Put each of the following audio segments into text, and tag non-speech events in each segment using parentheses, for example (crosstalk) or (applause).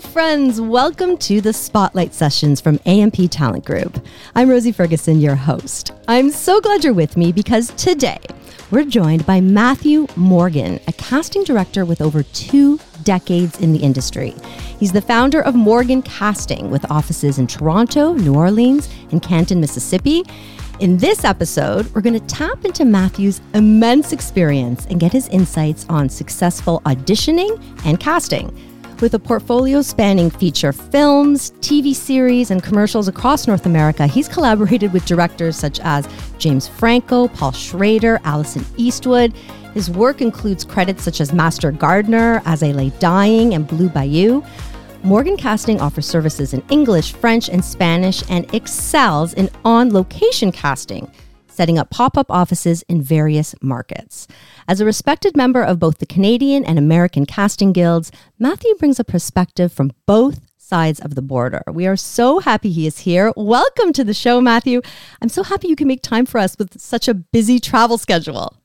friends. Welcome to the Spotlight Sessions from AMP Talent Group. I'm Rosie Ferguson, your host. I'm so glad you're with me because today we're joined by Matthew Morgan, a casting director with over two decades in the industry. He's the founder of Morgan Casting with offices in Toronto, New Orleans, and Canton, Mississippi. In this episode, we're going to tap into Matthew's immense experience and get his insights on successful auditioning and casting. With a portfolio spanning feature films, TV series, and commercials across North America, he's collaborated with directors such as James Franco, Paul Schrader, Alison Eastwood. His work includes credits such as Master Gardener, As I Lay Dying, and Blue Bayou. Morgan Casting offers services in English, French, and Spanish and excels in on location casting setting up pop up offices in various markets. As a respected member of both the Canadian and American casting guilds, Matthew brings a perspective from both sides of the border. We are so happy he is here. Welcome to the show, Matthew. I'm so happy you can make time for us with such a busy travel schedule.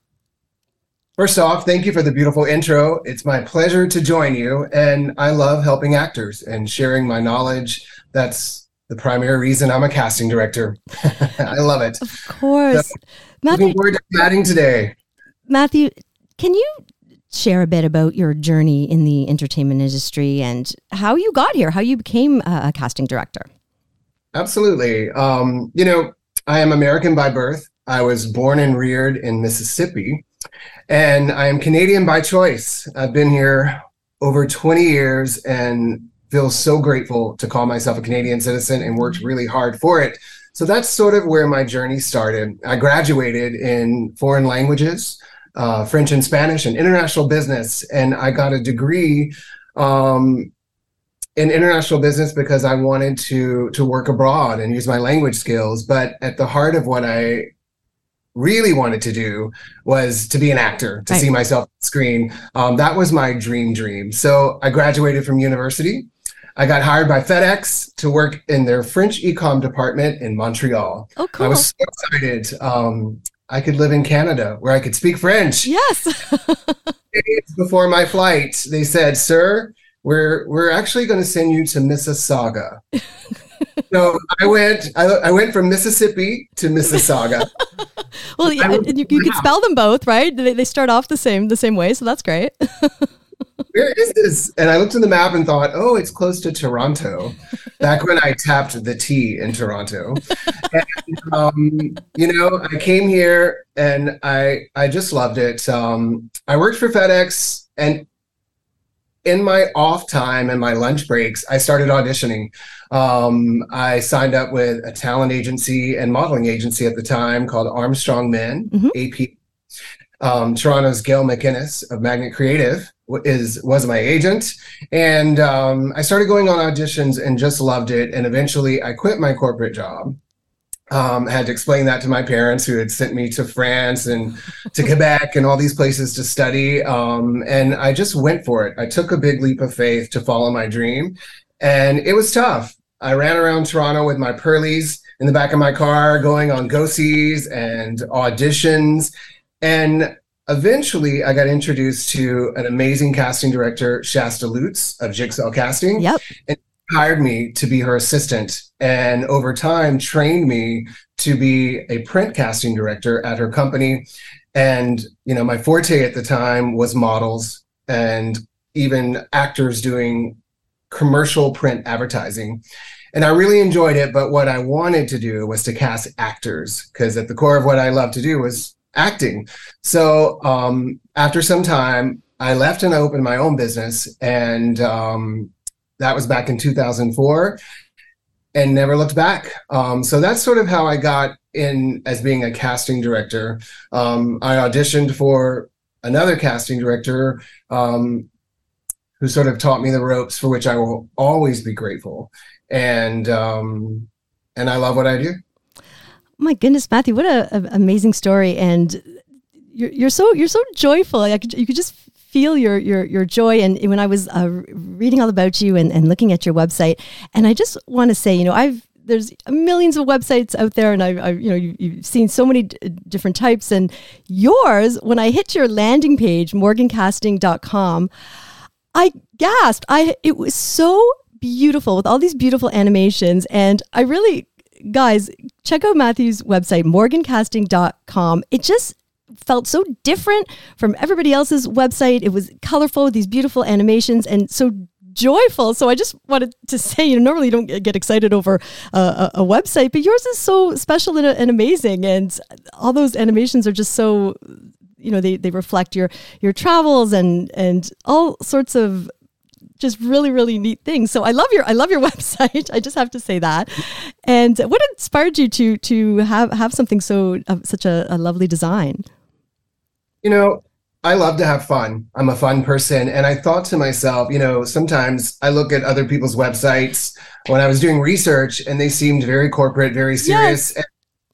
First off, thank you for the beautiful intro. It's my pleasure to join you. And I love helping actors and sharing my knowledge. That's the primary reason I'm a casting director. (laughs) I love it. Of course. So, Matthew, looking forward to chatting today. Matthew, can you share a bit about your journey in the entertainment industry and how you got here, how you became a, casting director? Absolutely. Um, you know, I am American by birth. I was born and reared in Mississippi, and I am Canadian by choice. I've been here over 20 years and feel so grateful to call myself a Canadian citizen and worked mm-hmm. really hard for it. So that's sort of where my journey started. I graduated in foreign languages, uh, French and Spanish, and international business, and I got a degree um, in international business because I wanted to to work abroad and use my language skills. But at the heart of what I really wanted to do was to be an actor, to right. see myself on screen. Um, that was my dream dream. So I graduated from university I got hired by FedEx to work in their French ecom department in Montreal. Oh, cool. I was so excited. Um, I could live in Canada where I could speak French. Yes. (laughs) before my flight, they said, "Sir, we're we're actually going to send you to Mississauga." (laughs) so I went. I, I, went from Mississippi to Mississauga. (laughs) well, yeah, you, you can spell them both, right? They, they start off the same the same way, so that's great where is this? And I looked in the map and thought, oh, it's close to Toronto. Back when I tapped the T in Toronto, and, um, you know, I came here and I I just loved it. Um, I worked for FedEx, and in my off time and my lunch breaks, I started auditioning. Um, I signed up with a talent agency and modeling agency at the time called Armstrong Men, mm-hmm. AP. Um, Toronto's Gail McInnes of Magnet Creative is was my agent. And um, i started going on auditions and just loved it. And eventually i quit my corporate job. Um, I had to explain that to my parents who had sent me to france and to (laughs) quebec and all these places to study. Um, and i just went for it. I took a big leap of faith to follow my dream. And it was tough. I ran around toronto with my pearlies in the back of my car going on go sees and auditions. And eventually I got introduced to an amazing casting director, Shasta Lutz of Jigsaw Casting. Yep. And hired me to be her assistant and over time trained me to be a print casting director at her company. And, you know, my forte at the time was models and even actors doing commercial print advertising. And I really enjoyed it. But what I wanted to do was to cast actors because at the core of what I love to do was acting. So um, after some time, I left and I opened my own business, and um, that was back in 2004, and never looked back. Um, so that's sort of how I got in as being a casting director. Um, I auditioned for another casting director um, who sort of taught me the ropes, for which I will always be grateful. And um, and I love what I do my goodness, Matthew, what an amazing story! And you're, you're so you're so joyful. I could, you could just feel your your your joy. And when I was uh, reading all about you and, and looking at your website, and I just want to say, you know, I've there's millions of websites out there, and I, I you know, you, have seen so many d- different types. And yours, when I hit your landing page, morgancasting.com, I gasped. I it was so beautiful with all these beautiful animations. And I really, guys, check out Matthew's website, morgancasting.com. It just felt so different from everybody else's website. It was colorful with these beautiful animations and so joyful. So I just wanted to (laughs) say, you know, normally you don't get excited over a, a website, but yours is so special and, and amazing. And all those animations are just so you know they, they reflect your your travels and and all sorts of just really really neat things so i love your i love your (laughs) website i just have to say that and what inspired you to to have have something so uh, such a, a lovely design you know I love to have fun. I'm a fun person. And I thought to myself, you know, sometimes I look at other people's websites when I was doing research and they seemed very corporate, very serious. Yes.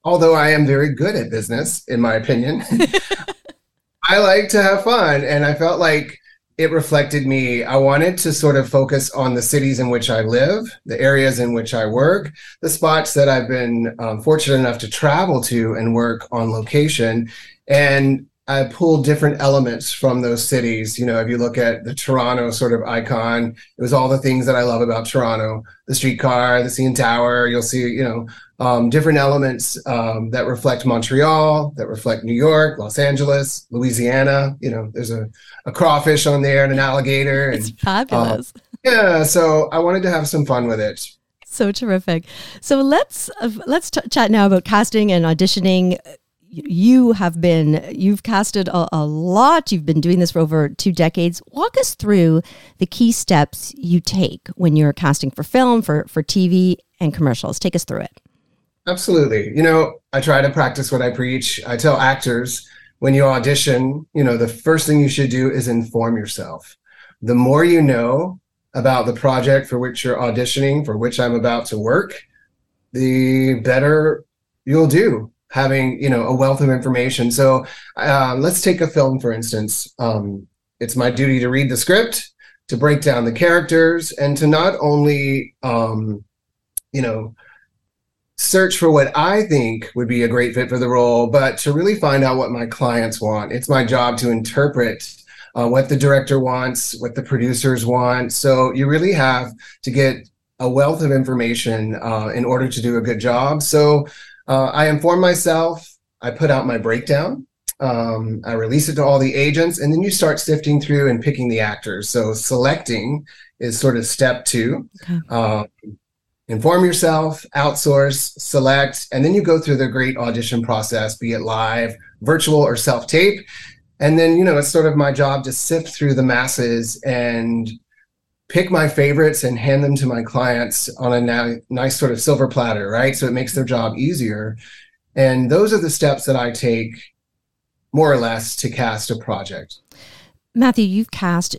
although I am very good at business, in my opinion, (laughs) (laughs) I like to have fun. And I felt like it reflected me. I wanted to sort of focus on the cities in which I live, the areas in which I work, the spots that I've been um, fortunate enough to travel to and work on location. And I pulled different elements from those cities. You know, if you look at the Toronto sort of icon, it was all the things that I love about Toronto the streetcar, the CN Tower. You'll see, you know, um, different elements um, that reflect Montreal, that reflect New York, Los Angeles, Louisiana. You know, there's a, a crawfish on there and an alligator. It's fabulous. Um, yeah. So I wanted to have some fun with it so terrific. So let's uh, let's t- chat now about casting and auditioning you have been you've casted a, a, lot you've been doing this for over two decades walk us through the key steps you take when you're casting for film for for tv and commercials take us through it absolutely you know i try to practice what i preach i tell actors when you audition you know the first thing you should do is inform yourself the more you know about the project for which you're auditioning for which i'm about to work the better you'll do having you know a wealth of information. So uh, let's take a film for instance. Um, it's my duty to read the script, to break down the characters, and to not only um, you know search for what I think would be a great fit for the role, but to really find out what my clients want. It's my job to interpret uh, what the director wants, what the producers want. So you really have to get a wealth of information uh, in order to do a good job. So uh, I inform myself. I put out my breakdown. Um, I release it to all the agents, and then you start sifting through and picking the actors. So selecting is sort of step two. Okay. Um, inform yourself, outsource, select, and then you go through the great audition process, be it live, virtual, or self tape. And then, you know, it's sort of my job to sift through the masses and pick my favorites and hand them to my clients on a na- nice sort of silver platter, right? So it makes their job easier. And those are the steps that I take more or less to cast a project. Matthew, you've cast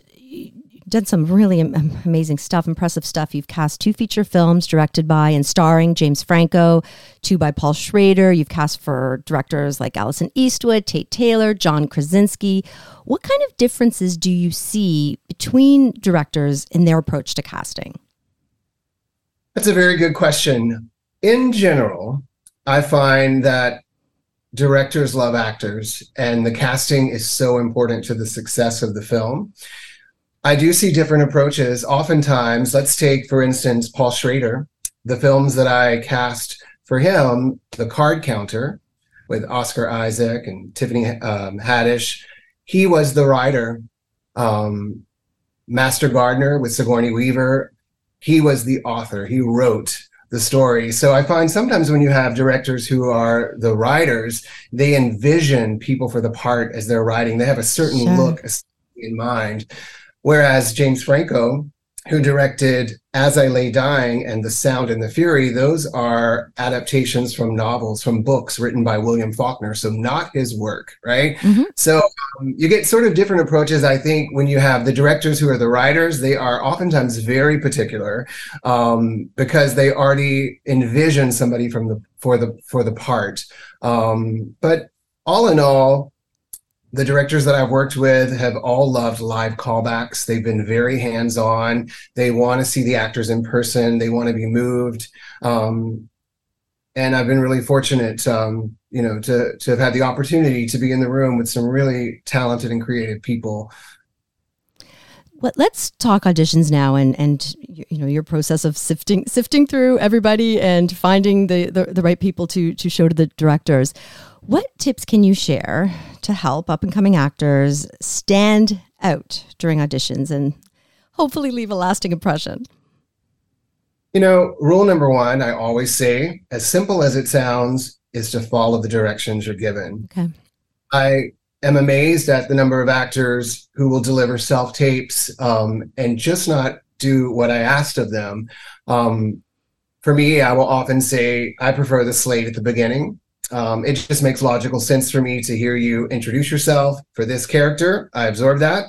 done some really amazing stuff, impressive stuff. You've cast two feature films directed by and starring James Franco, two by Paul Schrader. You've cast for directors like Alison Eastwood, Tate Taylor, John Krasinski. What kind of differences do you see between directors in their approach to casting? That's a very good question. In general, I find that directors love actors and the casting is so important to the success of the film. I do see different approaches. Oftentimes, let's take, for instance, Paul Schrader, the films that I cast for him, The Card Counter with Oscar Isaac and Tiffany um, Haddish. He was the writer. Um, Master Gardener with Sigourney Weaver. He was the author. He wrote the story. So I find sometimes when you have directors who are the writers, they envision people for the part as they're writing. They have a certain sure. look in mind. Whereas James Franco, who directed As I Lay Dying and The Sound and the Fury, those are adaptations from novels, from books written by William Faulkner. So, not his work, right? Mm-hmm. So, um, you get sort of different approaches. I think when you have the directors who are the writers, they are oftentimes very particular um, because they already envision somebody from the for the for the part. Um, but all in all, the directors that I've worked with have all loved live callbacks. They've been very hands on. They want to see the actors in person. They want to be moved. Um, and I've been really fortunate, um, you know, to to have had the opportunity to be in the room with some really talented and creative people What, let's talk auditions now and and you know your process of sifting sifting through everybody and finding the, the, the right people to to show to the directors. What tips can you share to help up and coming actors stand out during auditions and hopefully leave a lasting impression? You know, rule number one, I always say, as simple as it sounds, is to follow the directions you're given. Okay. I am amazed at the number of actors who will deliver self tapes um, and just not do what I asked of them. Um, for me, I will often say I prefer the slate at the beginning. Um, it just makes logical sense for me to hear you introduce yourself for this character. I absorb that.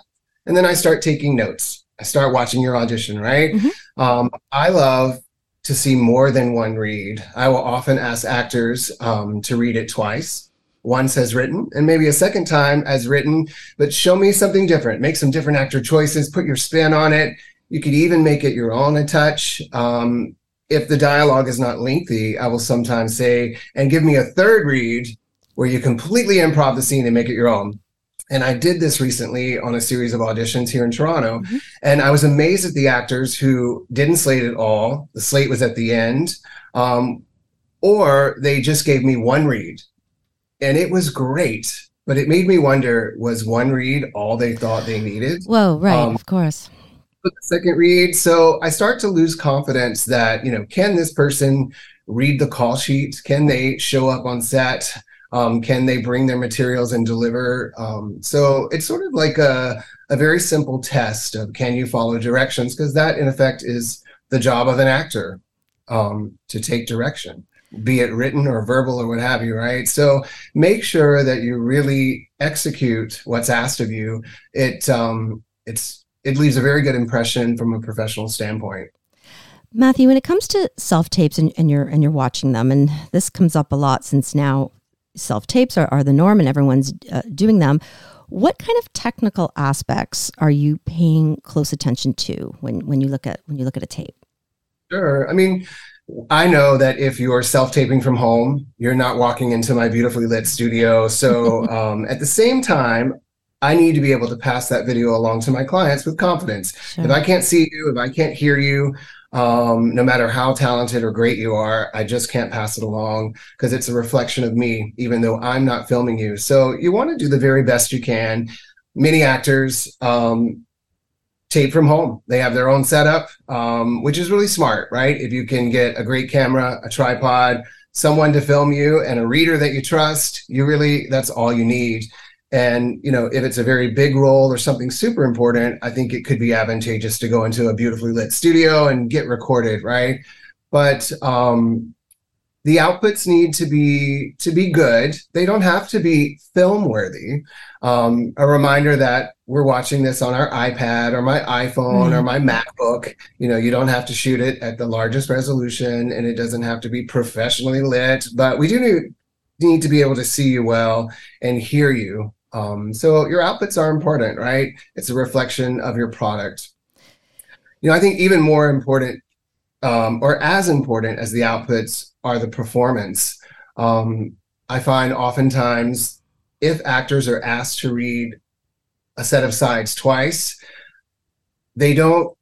And then I start taking notes. I start watching your audition, right? Mm-hmm. Um, I love to see more than one read. I will often ask actors um, to read it twice once as written and maybe a second time as written, but show me something different. Make some different actor choices, put your spin on it. You could even make it your own a touch. Um, if the dialogue is not lengthy, I will sometimes say, and give me a third read where you completely improv the scene and make it your own. And I did this recently on a series of auditions here in Toronto. Mm-hmm. And I was amazed at the actors who didn't slate at all. The slate was at the end. Um, or they just gave me one read and it was great. But it made me wonder: was one read all they thought they needed? Whoa, right, um, of course. The second read, so I start to lose confidence that you know, can this person read the call sheet? Can they show up on set? Um, can they bring their materials and deliver? Um, so it's sort of like a, a very simple test of can you follow directions? Because that, in effect, is the job of an actor um, to take direction be it written or verbal or what have you, right? So make sure that you really execute what's asked of you. It um, it's it leaves a very good impression from a professional standpoint. Matthew, when it comes to self tapes and, and you're and you're watching them, and this comes up a lot since now self tapes are, are the norm and everyone's uh, doing them. What kind of technical aspects are you paying close attention to when when you look at when you look at a tape? Sure. I mean, I know that if you're self taping from home, you're not walking into my beautifully lit studio. So (laughs) um, at the same time, I need to be able to pass that video along to my clients with confidence. Sure. If I can't see you, if I can't hear you, um, no matter how talented or great you are, I just can't pass it along because it's a reflection of me, even though I'm not filming you. So you want to do the very best you can. Many actors um, tape from home. They have their own setup, um, which is really smart, right? If you can get a great camera, a tripod, someone to film you, and a reader that you trust, you really that's all you need. And you know, if it's a very big role or something super important, I think it could be advantageous to go into a beautifully lit studio and get recorded, right? But um, the outputs need to be to be good they don't have to be film worthy um, a reminder that we're watching this on our ipad or my iphone mm-hmm. or my macbook you know you don't have to shoot it at the largest resolution and it doesn't have to be professionally lit but we do need, need to be able to see you well and hear you um, so your outputs are important right it's a reflection of your product you know i think even more important um, or as important as the outputs are the performance. Um, I find oftentimes if actors are asked to read a set of sides twice, they don't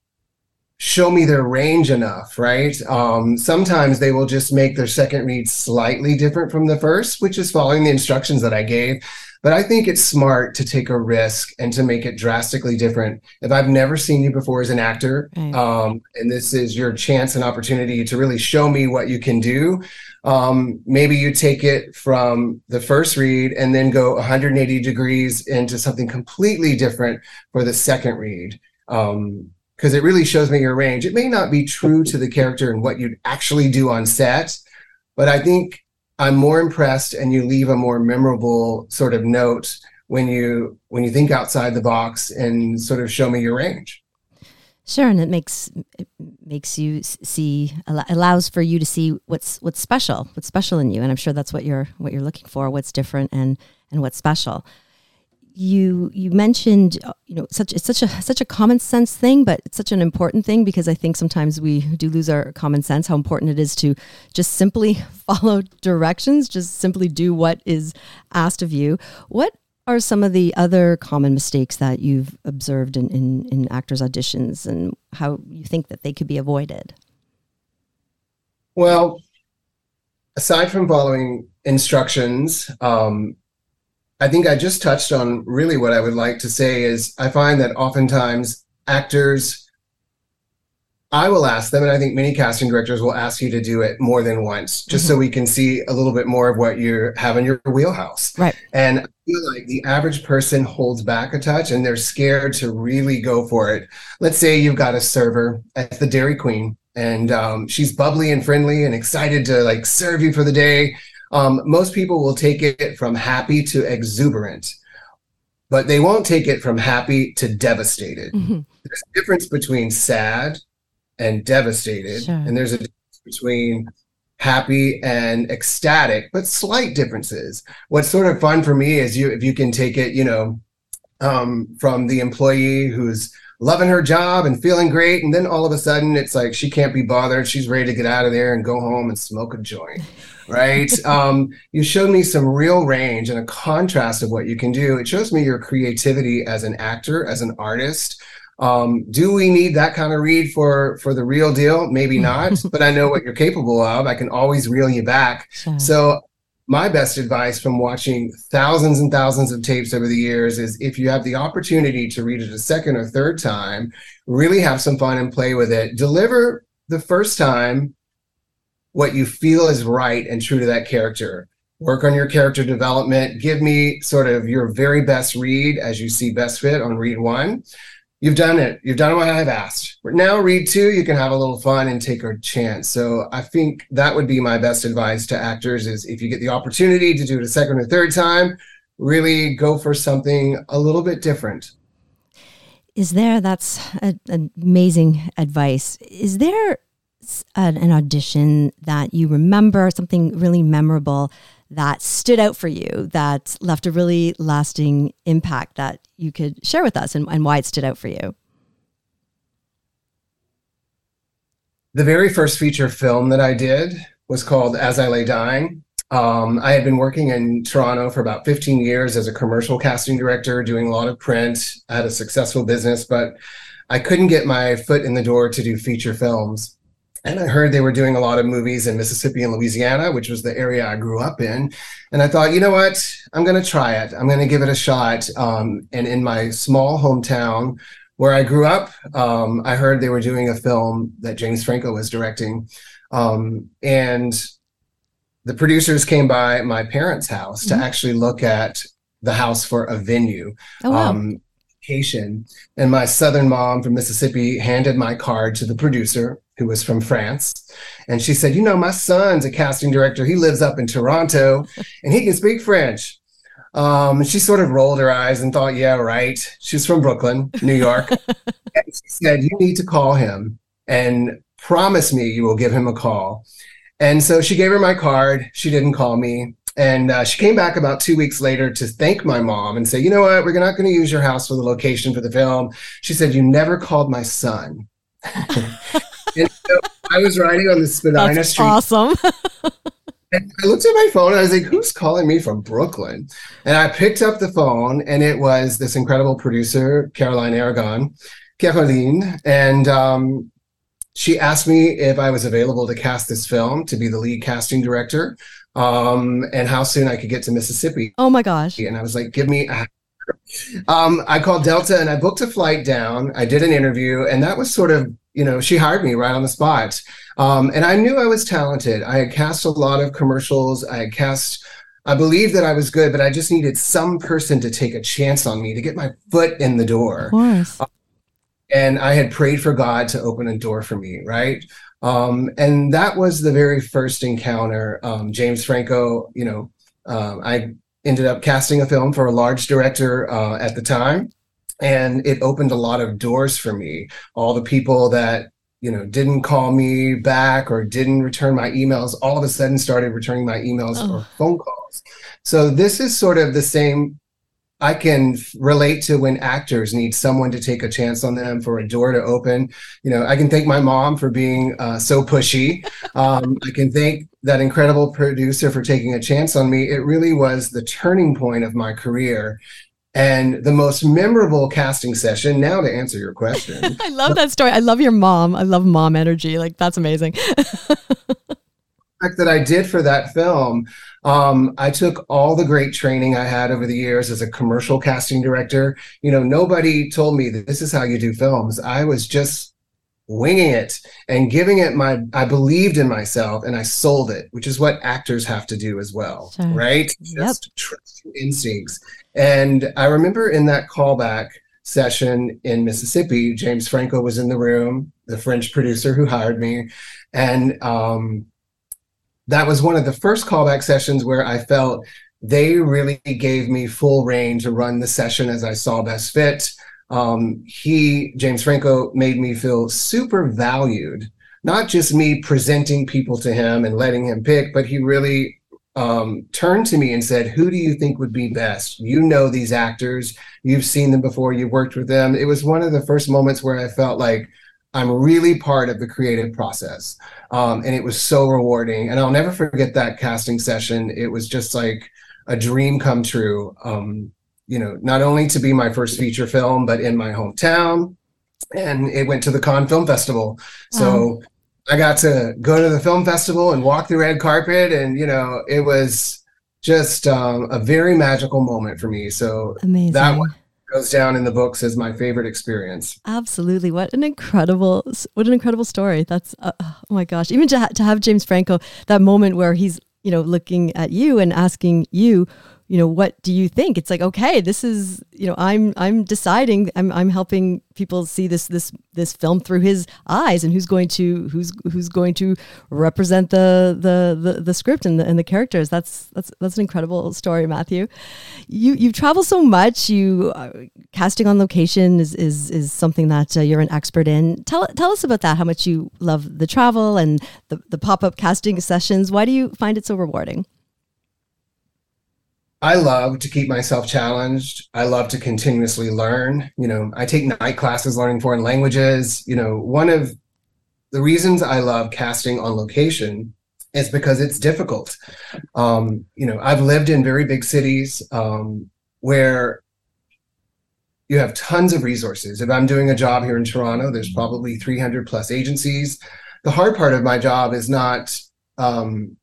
show me their range enough, right? Um, sometimes they will just make their second read slightly different from the first, which is following the instructions that I gave. But I think it's smart to take a risk and to make it drastically different. If I've never seen you before as an actor, right. um, and this is your chance and opportunity to really show me what you can do, um, maybe you take it from the first read and then go 180 degrees into something completely different for the second read. Um, because it really shows me your range. It may not be true to the character and what you'd actually do on set, but I think I'm more impressed and you leave a more memorable sort of note when you when you think outside the box and sort of show me your range. Sure, and it makes it makes you see allows for you to see what's what's special, what's special in you, and I'm sure that's what you're what you're looking for, what's different and and what's special you you mentioned uh, you know such it's such a such a common sense thing but it's such an important thing because i think sometimes we do lose our common sense how important it is to just simply (laughs) follow directions just simply do what is asked of you what are some of the other common mistakes that you've observed in, in, in actors' auditions and how you think that they could be avoided? Well, aside from following instructions, um, I think I just touched on really what I would like to say is I find that oftentimes actors I will ask them, and I think many casting directors will ask you to do it more than once, just mm-hmm. so we can see a little bit more of what you have in your wheelhouse. Right. And I feel like the average person holds back a touch and they're scared to really go for it. Let's say you've got a server at the Dairy Queen and um, she's bubbly and friendly and excited to like serve you for the day. Um, most people will take it from happy to exuberant but they won't take it from happy to devastated. Mm-hmm. There's a difference between sad and devastated. Sure. And there's a difference between happy and ecstatic, but slight differences. What's sort of fun for me is you if you can take it, you know, um, from the employee who's loving her job and feeling great, and then all of a sudden it's like she can't be bothered. She's ready to get out of there and go home and smoke a joint. (laughs) Right. (laughs) um, you showed me some real range and a contrast of what you can do. It shows me your creativity as an actor, as an artist, um, do we need that kind of read for for the real deal? Maybe (laughs) not, but I know what you're capable of. I can always reel you back. Sure. So my best advice from watching thousands and thousands of tapes over the years is if you have the opportunity to read it a second or third time, really have some fun and play with it. Deliver the first time what you feel is right and true to that character. Work on your character development. Give me sort of your very best read as you see best fit on read one you've done it. You've done what I've asked. Now read two, you can have a little fun and take a chance. So I think that would be my best advice to actors is if you get the opportunity to do it a second or third time, really go for something a little bit different. Is there, that's a, amazing advice. Is there an, an audition that you remember, something really memorable that stood out for you, that left a really lasting impact that you could share with us and, and why it stood out for you? The very first feature film that I did was called As I Lay Dying. Um, I had been working in Toronto for about 15 years as a commercial casting director, doing a lot of print. I had a successful business, but I couldn't get my foot in the door to do feature films. And I heard they were doing a lot of movies in Mississippi and Louisiana, which was the area I grew up in. And I thought, you know what? I'm going to try it. I'm going to give it a shot. Um, and in my small hometown where I grew up, um, I heard they were doing a film that James Franco was directing. Um, and the producers came by my parents' house mm-hmm. to actually look at the house for a venue. Oh, wow. Um, and my southern mom from Mississippi handed my card to the producer who was from France. And she said, You know, my son's a casting director. He lives up in Toronto and he can speak French. Um, and she sort of rolled her eyes and thought, Yeah, right. She's from Brooklyn, New York. (laughs) and she said, You need to call him and promise me you will give him a call. And so she gave her my card. She didn't call me. And uh, she came back about two weeks later to thank my mom and say, you know what, we're not going to use your house for the location for the film. She said, you never called my son. (laughs) and so I was riding on the Spadina That's Street. Awesome. and I looked at my phone and I was like, who's calling me from Brooklyn? And I picked up the phone and it was this incredible producer, Caroline Aragon, Caroline. And um, she asked me if I was available to cast this film to be the lead casting director um, and how soon I could get to Mississippi. Oh my gosh. And I was like, give me a (laughs) um, I called Delta and I booked a flight down. I did an interview, and that was sort of, you know, she hired me right on the spot. Um, and I knew I was talented. I had cast a lot of commercials. I had cast, I believed that I was good, but I just needed some person to take a chance on me to get my foot in the door. Of course. Um, and I had prayed for God to open a door for me, right? Um, and that was the very first encounter. Um, James Franco, you know, um, I ended up casting a film for a large director uh, at the time and it opened a lot of doors for me all the people that you know didn't call me back or didn't return my emails all of a sudden started returning my emails oh. or phone calls so this is sort of the same I can relate to when actors need someone to take a chance on them for a door to open. You know, I can thank my mom for being uh, so pushy. (laughs) Um, I can thank that incredible producer for taking a chance on me. It really was the turning point of my career. And the most memorable casting session, now to answer your question. (laughs) I love that story. I love your mom. I love mom energy. Like, that's amazing. (laughs) that I did for that film, um, I took all the great training I had over the years as a commercial casting director. You know, nobody told me that this is how you do films. I was just winging it and giving it my i believed in myself and i sold it which is what actors have to do as well sure. right yep. just trust your instincts and i remember in that callback session in mississippi james franco was in the room the french producer who hired me and um, that was one of the first callback sessions where i felt they really gave me full rein to run the session as i saw best fit um, he, James Franco, made me feel super valued. Not just me presenting people to him and letting him pick, but he really um, turned to me and said, Who do you think would be best? You know these actors, you've seen them before, you've worked with them. It was one of the first moments where I felt like I'm really part of the creative process. Um, and it was so rewarding. And I'll never forget that casting session. It was just like a dream come true. Um, you know, not only to be my first feature film, but in my hometown. And it went to the Cannes Film Festival. So. I got to go to the film festival and walk the red carpet. And, you know, it was just um, a very magical moment for me. So Amazing. that one goes down in the books as my favorite experience. Absolutely. What an incredible, what an incredible story. That's, uh, oh my gosh. Even to, ha- to have James Franco, that moment where he's, you know, looking at you and asking you, you know what do you think? It's like okay this is you know i'm i'm deciding i'm i'm helping people see this this this film through his eyes and who's going to who's who's going to represent the the the, the script and the, and the characters. That's that's that's an incredible story matthew. You you travel so much. You uh, casting on location is is is something that uh, you're an expert in. Tell tell us about that how much you love the travel and the the pop-up casting sessions. Why do you find it so rewarding I love to keep myself challenged. I love to continuously learn. You know, I take night classes learning foreign languages. You know, one of the reasons I love casting on location is because it's difficult. Um, you know, I've lived in very big cities um, where you have tons of resources. If I'm doing a job here in Toronto, there's probably 300 plus agencies. The hard part of my job is not um,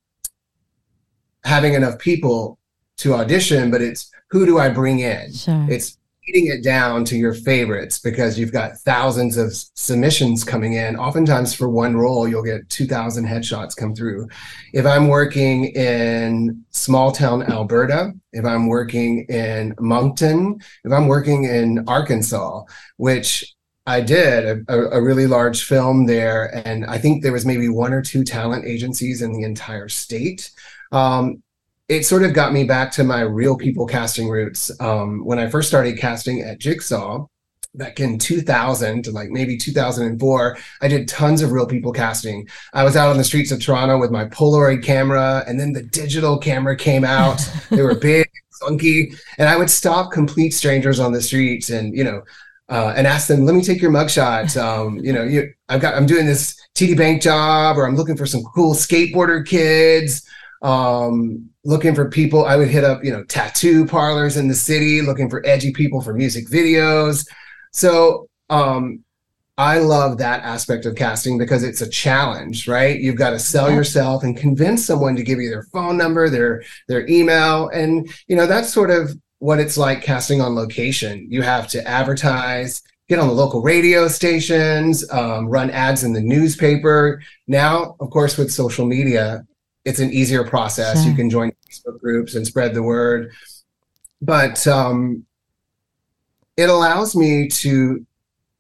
having enough people to audition, but it's who do I bring in? Sure. It's beating it down to your favorites because you've got thousands of submissions coming in. Oftentimes, for one role, you'll get 2,000 headshots come through. If I'm working in small town Alberta, if I'm working in Moncton, if I'm working in Arkansas, which I did a, a, really large film there, and I think there was maybe one or two talent agencies in the entire state. Um, it sort of got me back to my real people casting roots. Um, when I first started casting at Jigsaw back in 2000 to like maybe 2004, I did tons of real people casting. I was out on the streets of Toronto with my Polaroid camera, and then the digital camera came out. (laughs) they were big, funky, and I would stop complete strangers on the streets and, you know, uh, and ask them, let me take your mugshot. Um, you know, you, I've got, I'm doing this TD Bank job, or I'm looking for some cool skateboarder kids um, looking for people. I would hit up, you know, tattoo parlors in the city, looking for edgy people for music videos. So um, I love that aspect of casting because it's a challenge, right? You've got to sell yeah. yourself and convince someone to give you their phone number, their their email, and you know that's sort of what it's like casting on location. You have to advertise, get on the local radio stations, um, run ads in the newspaper. Now, of course, with social media, it's an easier process. Sure. You can join Facebook groups and spread the word. But um, it allows me to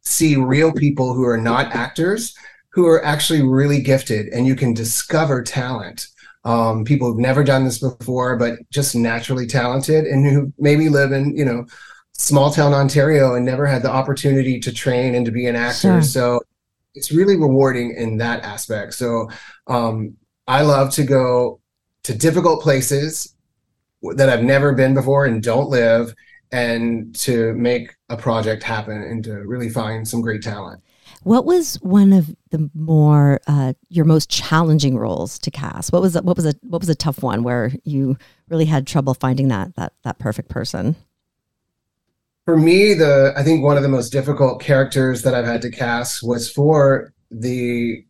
see real people who are not actors, who are actually really gifted, and you can discover talent. Um, people who've never done this before, but just naturally talented, and who maybe live in, you know, small town Ontario and never had the opportunity to train and to be an actor. Sure. So it's really rewarding in that aspect. So um, I love to go to difficult places that I've never been before and don't live and to make a project happen and to really find some great talent. What was one of the more uh, your most challenging roles to cast? What was a, what was a what was a tough one where you really had trouble finding that that that perfect person? For me, the I think one of the most difficult characters that I've had to cast was for the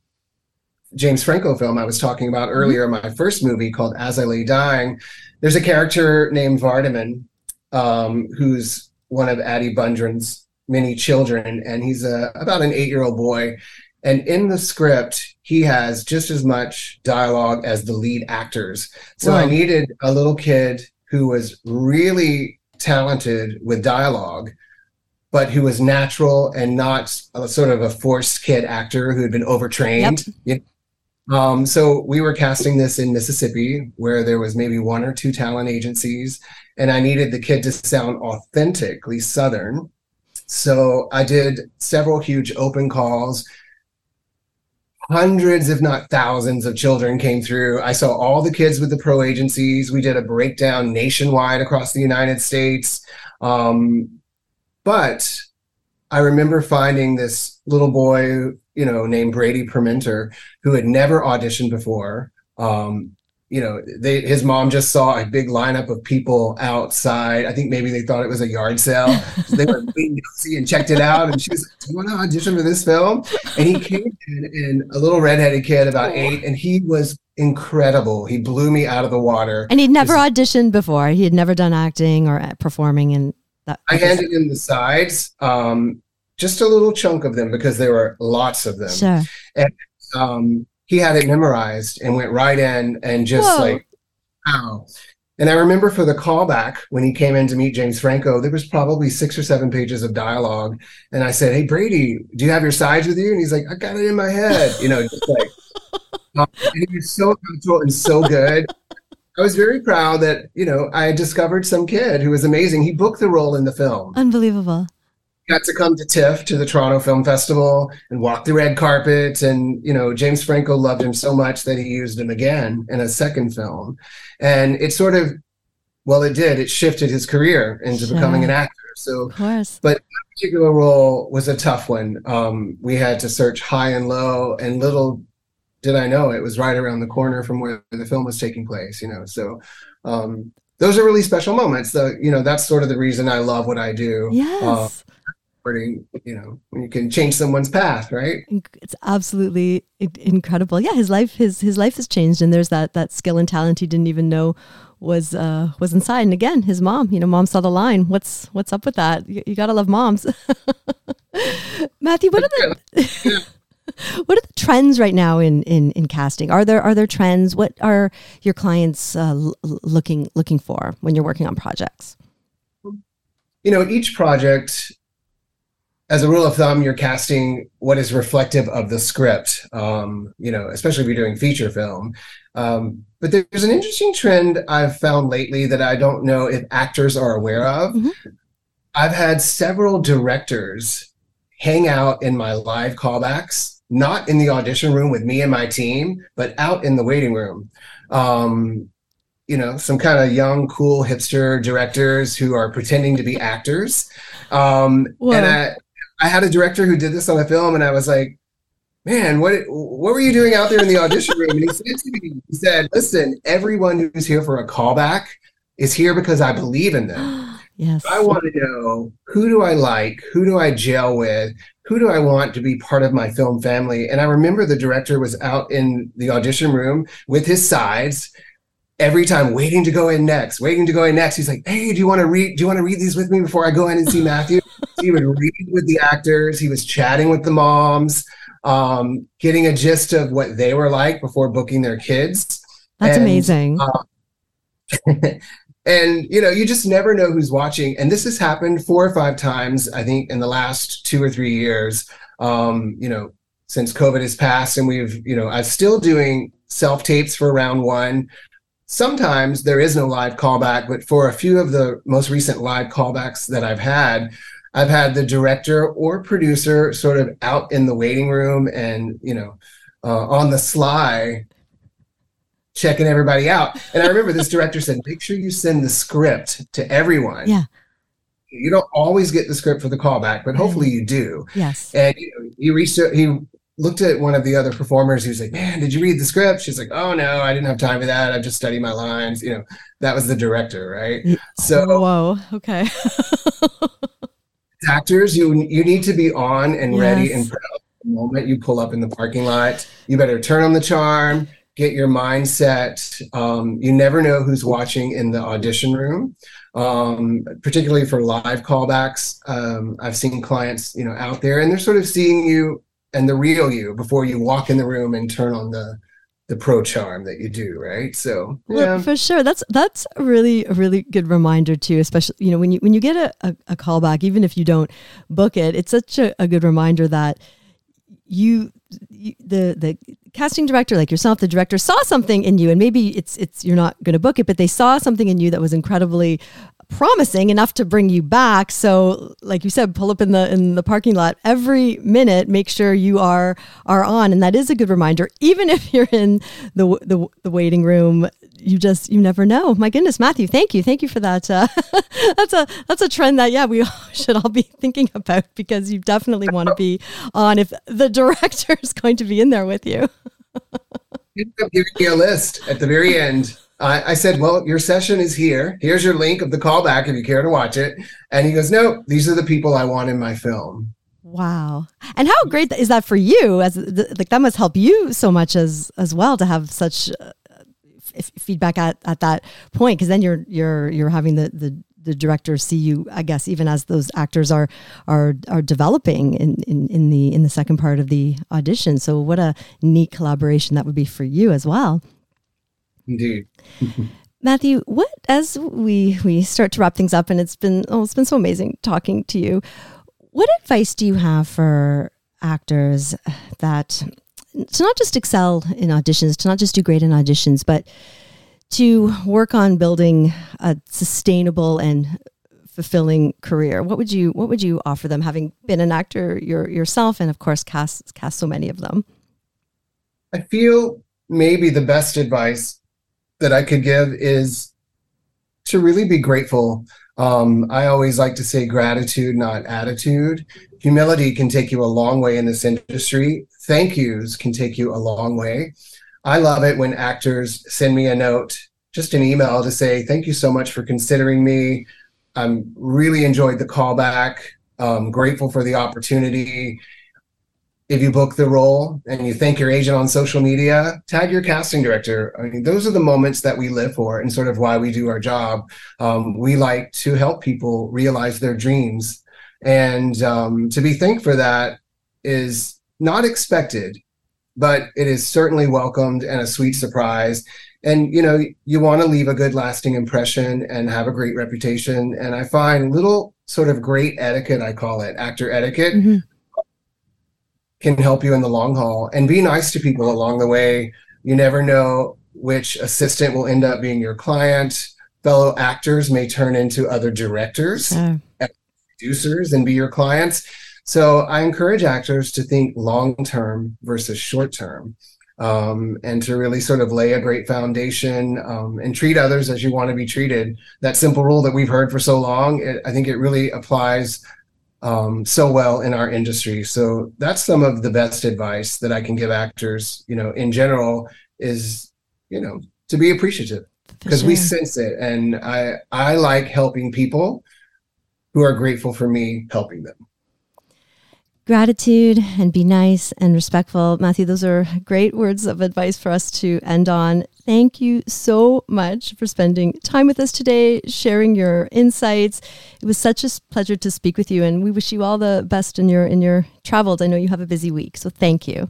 James Franco film I was talking about mm-hmm. earlier, my first movie called As I Lay Dying. There's a character named Vardaman, um, who's one of Addie Bundren's many children, and he's a, about an eight year old boy. And in the script, he has just as much dialogue as the lead actors. So wow. I needed a little kid who was really talented with dialogue, but who was natural and not a, sort of a forced kid actor who had been overtrained. Yep. Um, so we were casting this in Mississippi, where there was maybe one or two talent agencies, and I needed the kid to sound authentically Southern. So I did several huge open calls. Hundreds, if not thousands, of children came through. I saw all the kids with the pro agencies. We did a breakdown nationwide across the United States. Um, but I remember finding this little boy you know, named Brady Permenter, who had never auditioned before. Um, you know, they, his mom just saw a big lineup of people outside. I think maybe they thought it was a yard sale. So they went see and checked it out. And she was like, Do you want to audition for this film? And he came in, and a little redheaded kid, about eight, and he was incredible. He blew me out of the water. And he'd never auditioned before. He had never done acting or performing. And that. I handed him the sides. Um, just a little chunk of them because there were lots of them. Sure. And um, he had it memorized and went right in and just Whoa. like, wow. And I remember for the callback when he came in to meet James Franco, there was probably six or seven pages of dialogue. And I said, Hey, Brady, do you have your sides with you? And he's like, I got it in my head. You know, just like, (laughs) um, and he was so comfortable and so good. I was very proud that, you know, I had discovered some kid who was amazing. He booked the role in the film. Unbelievable got to come to TIFF to the Toronto Film Festival and walk the red carpet. And, you know, James Franco loved him so much that he used him again in a second film. And it sort of, well, it did, it shifted his career into sure. becoming an actor. So, but that particular role was a tough one. Um, we had to search high and low, and little did I know it was right around the corner from where the film was taking place, you know. So, um, those are really special moments. The, you know, that's sort of the reason I love what I do. Yes. Uh, pretty, you know, when you can change someone's path, right? It's absolutely incredible. Yeah, his life his his life has changed, and there's that that skill and talent he didn't even know was uh was inside. And again, his mom, you know, mom saw the line. What's what's up with that? You, you gotta love moms. (laughs) Matthew, what are the (laughs) what are the trends right now in, in in casting? Are there are there trends? What are your clients uh, looking looking for when you're working on projects? You know, each project as a rule of thumb, you're casting what is reflective of the script, um, you know, especially if you're doing feature film. Um, but there's an interesting trend I've found lately that I don't know if actors are aware of. Mm-hmm. I've had several directors hang out in my live callbacks, not in the audition room with me and my team, but out in the waiting room. Um, you know, some kind of young, cool hipster directors who are pretending to be actors. Um, and I, I had a director who did this on a film, and I was like, "Man, what what were you doing out there in the audition room?" And he said to me, "He said, listen, everyone who's here for a callback is here because I believe in them. (gasps) (gasps) (gasps) yes, I want to know who do I like, who do I gel with, who do I want to be part of my film family." And I remember the director was out in the audition room with his sides every time waiting to go in next, waiting to go in next. He's like, Hey, do you want to read, do you want to read these with me before I go in and see Matthew? (laughs) he would read with the actors. He was chatting with the moms, um, getting a gist of what they were like before booking their kids. That's and, amazing. Uh, (laughs) and you know, you just never know who's watching. And this has happened four or five times, I think, in the last two or three years. Um, you know, since COVID has passed, and we've, you know, I'm still doing self tapes for round one. Sometimes there is no live callback, but for a few of the most recent live callbacks that I've had, I've had the director or producer sort of out in the waiting room and, you know, uh, on the sly checking everybody out. And I remember this director said, make sure you send the script to everyone. Yeah. You don't always get the script for the callback, but hopefully you do. Yes. And you know, he reached he looked at one of the other performers. He was like, "Man, did you read the script?" She's like, "Oh no, I didn't have time for that. I just studied my lines." You know, that was the director, right? So, oh, whoa, okay. (laughs) actors, you you need to be on and yes. ready and proud the moment you pull up in the parking lot. You better turn on the charm, get your mindset. Um, you never know who's watching in the audition room. Um, particularly for live callbacks, um, I've seen clients, you know, out there, and they're sort of seeing you and the real you before you walk in the room and turn on the the pro charm that you do right so yeah. for sure that's that's a really a really good reminder too especially you know when you when you get a, a, a callback even if you don't book it it's such a, a good reminder that you, you, the the casting director like yourself the director saw something in you and maybe it's it's you're not going to book it but they saw something in you that was incredibly promising enough to bring you back. So, like you said, pull up in the in the parking lot every minute. Make sure you are are on, and that is a good reminder. Even if (laughs) you're in the the, the waiting room, you just you never know. My goodness, Matthew, thank you, thank you for that. Uh, (laughs) that's a that's a trend that yeah we (laughs) should all be thinking about because you definitely want to be on if the director is going to be in there with you. Giving me a list at the very end I, I said, Well, your session is here. Here's your link of the callback if you care to watch it. And he goes, No, these are the people I want in my film. Wow. And how great is that for you as like that must help you so much as as well to have such uh, f- feedback at, at that point because then you're you're you're having the the the directors see you i guess even as those actors are are are developing in, in in the in the second part of the audition so what a neat collaboration that would be for you as well Indeed. (laughs) Matthew, what as we we start to wrap things up, and it's been oh, it's been so amazing talking to you. What advice do you have for actors that to not just excel in auditions, to not just do great in auditions, but to work on building a sustainable and fulfilling career? What would you what would you offer them, having been an actor your, yourself, and of course cast cast so many of them? I feel maybe the best advice that I could give is to really be grateful. Um, I always like to say gratitude, not attitude. Humility can take you a long way in this industry. Thank yous can take you a long way. I love it when actors send me a note, just an email to say, Thank you so much for considering me. I'm really enjoyed the callback. I'm grateful for the opportunity if you book the role and you thank your agent on social media, tag your casting director. I mean, those are the moments that we live for and sort of why we do our job. Um, we like to help people realize their dreams. And um, to be thanked for that is not expected, but it is certainly welcomed and a sweet surprise. And, you know, you want to leave a good lasting impression and have a great reputation. And I find little sort of great etiquette, I call it actor etiquette. Mm-hmm can help you in the long haul and be nice to people along the way. You never know which assistant will end up being your client. Fellow actors may turn into other directors, and producers, and be your clients. So I encourage actors to think long term versus short term. Um, and to really sort of lay a great foundation um, and treat others as you want to be treated. That simple rule that we've heard for so long, it, I think it really applies um, so well in our industry. So that's some of the best advice that I can give actors, you know, in general is, you know, to be appreciative because sure. we sense it. And I, I like helping people who are grateful for me helping them gratitude and be nice and respectful. Matthew, those are great words of advice for us to end on. Thank you so much for spending time with us today, sharing your insights. It was such a pleasure to speak with you and we wish you all the best in your in your travels. I know you have a busy week, so thank you.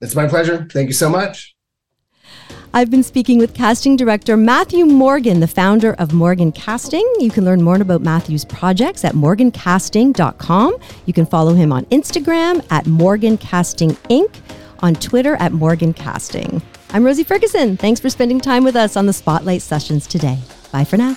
It's my pleasure. Thank you so much. I've been speaking with casting director Matthew Morgan, the founder of Morgan Casting. You can learn more about Matthew's projects at morgancasting.com. You can follow him on Instagram at Morgan Casting Inc., on Twitter at Morgan Casting. I'm Rosie Ferguson. Thanks for spending time with us on the Spotlight Sessions today. Bye for now.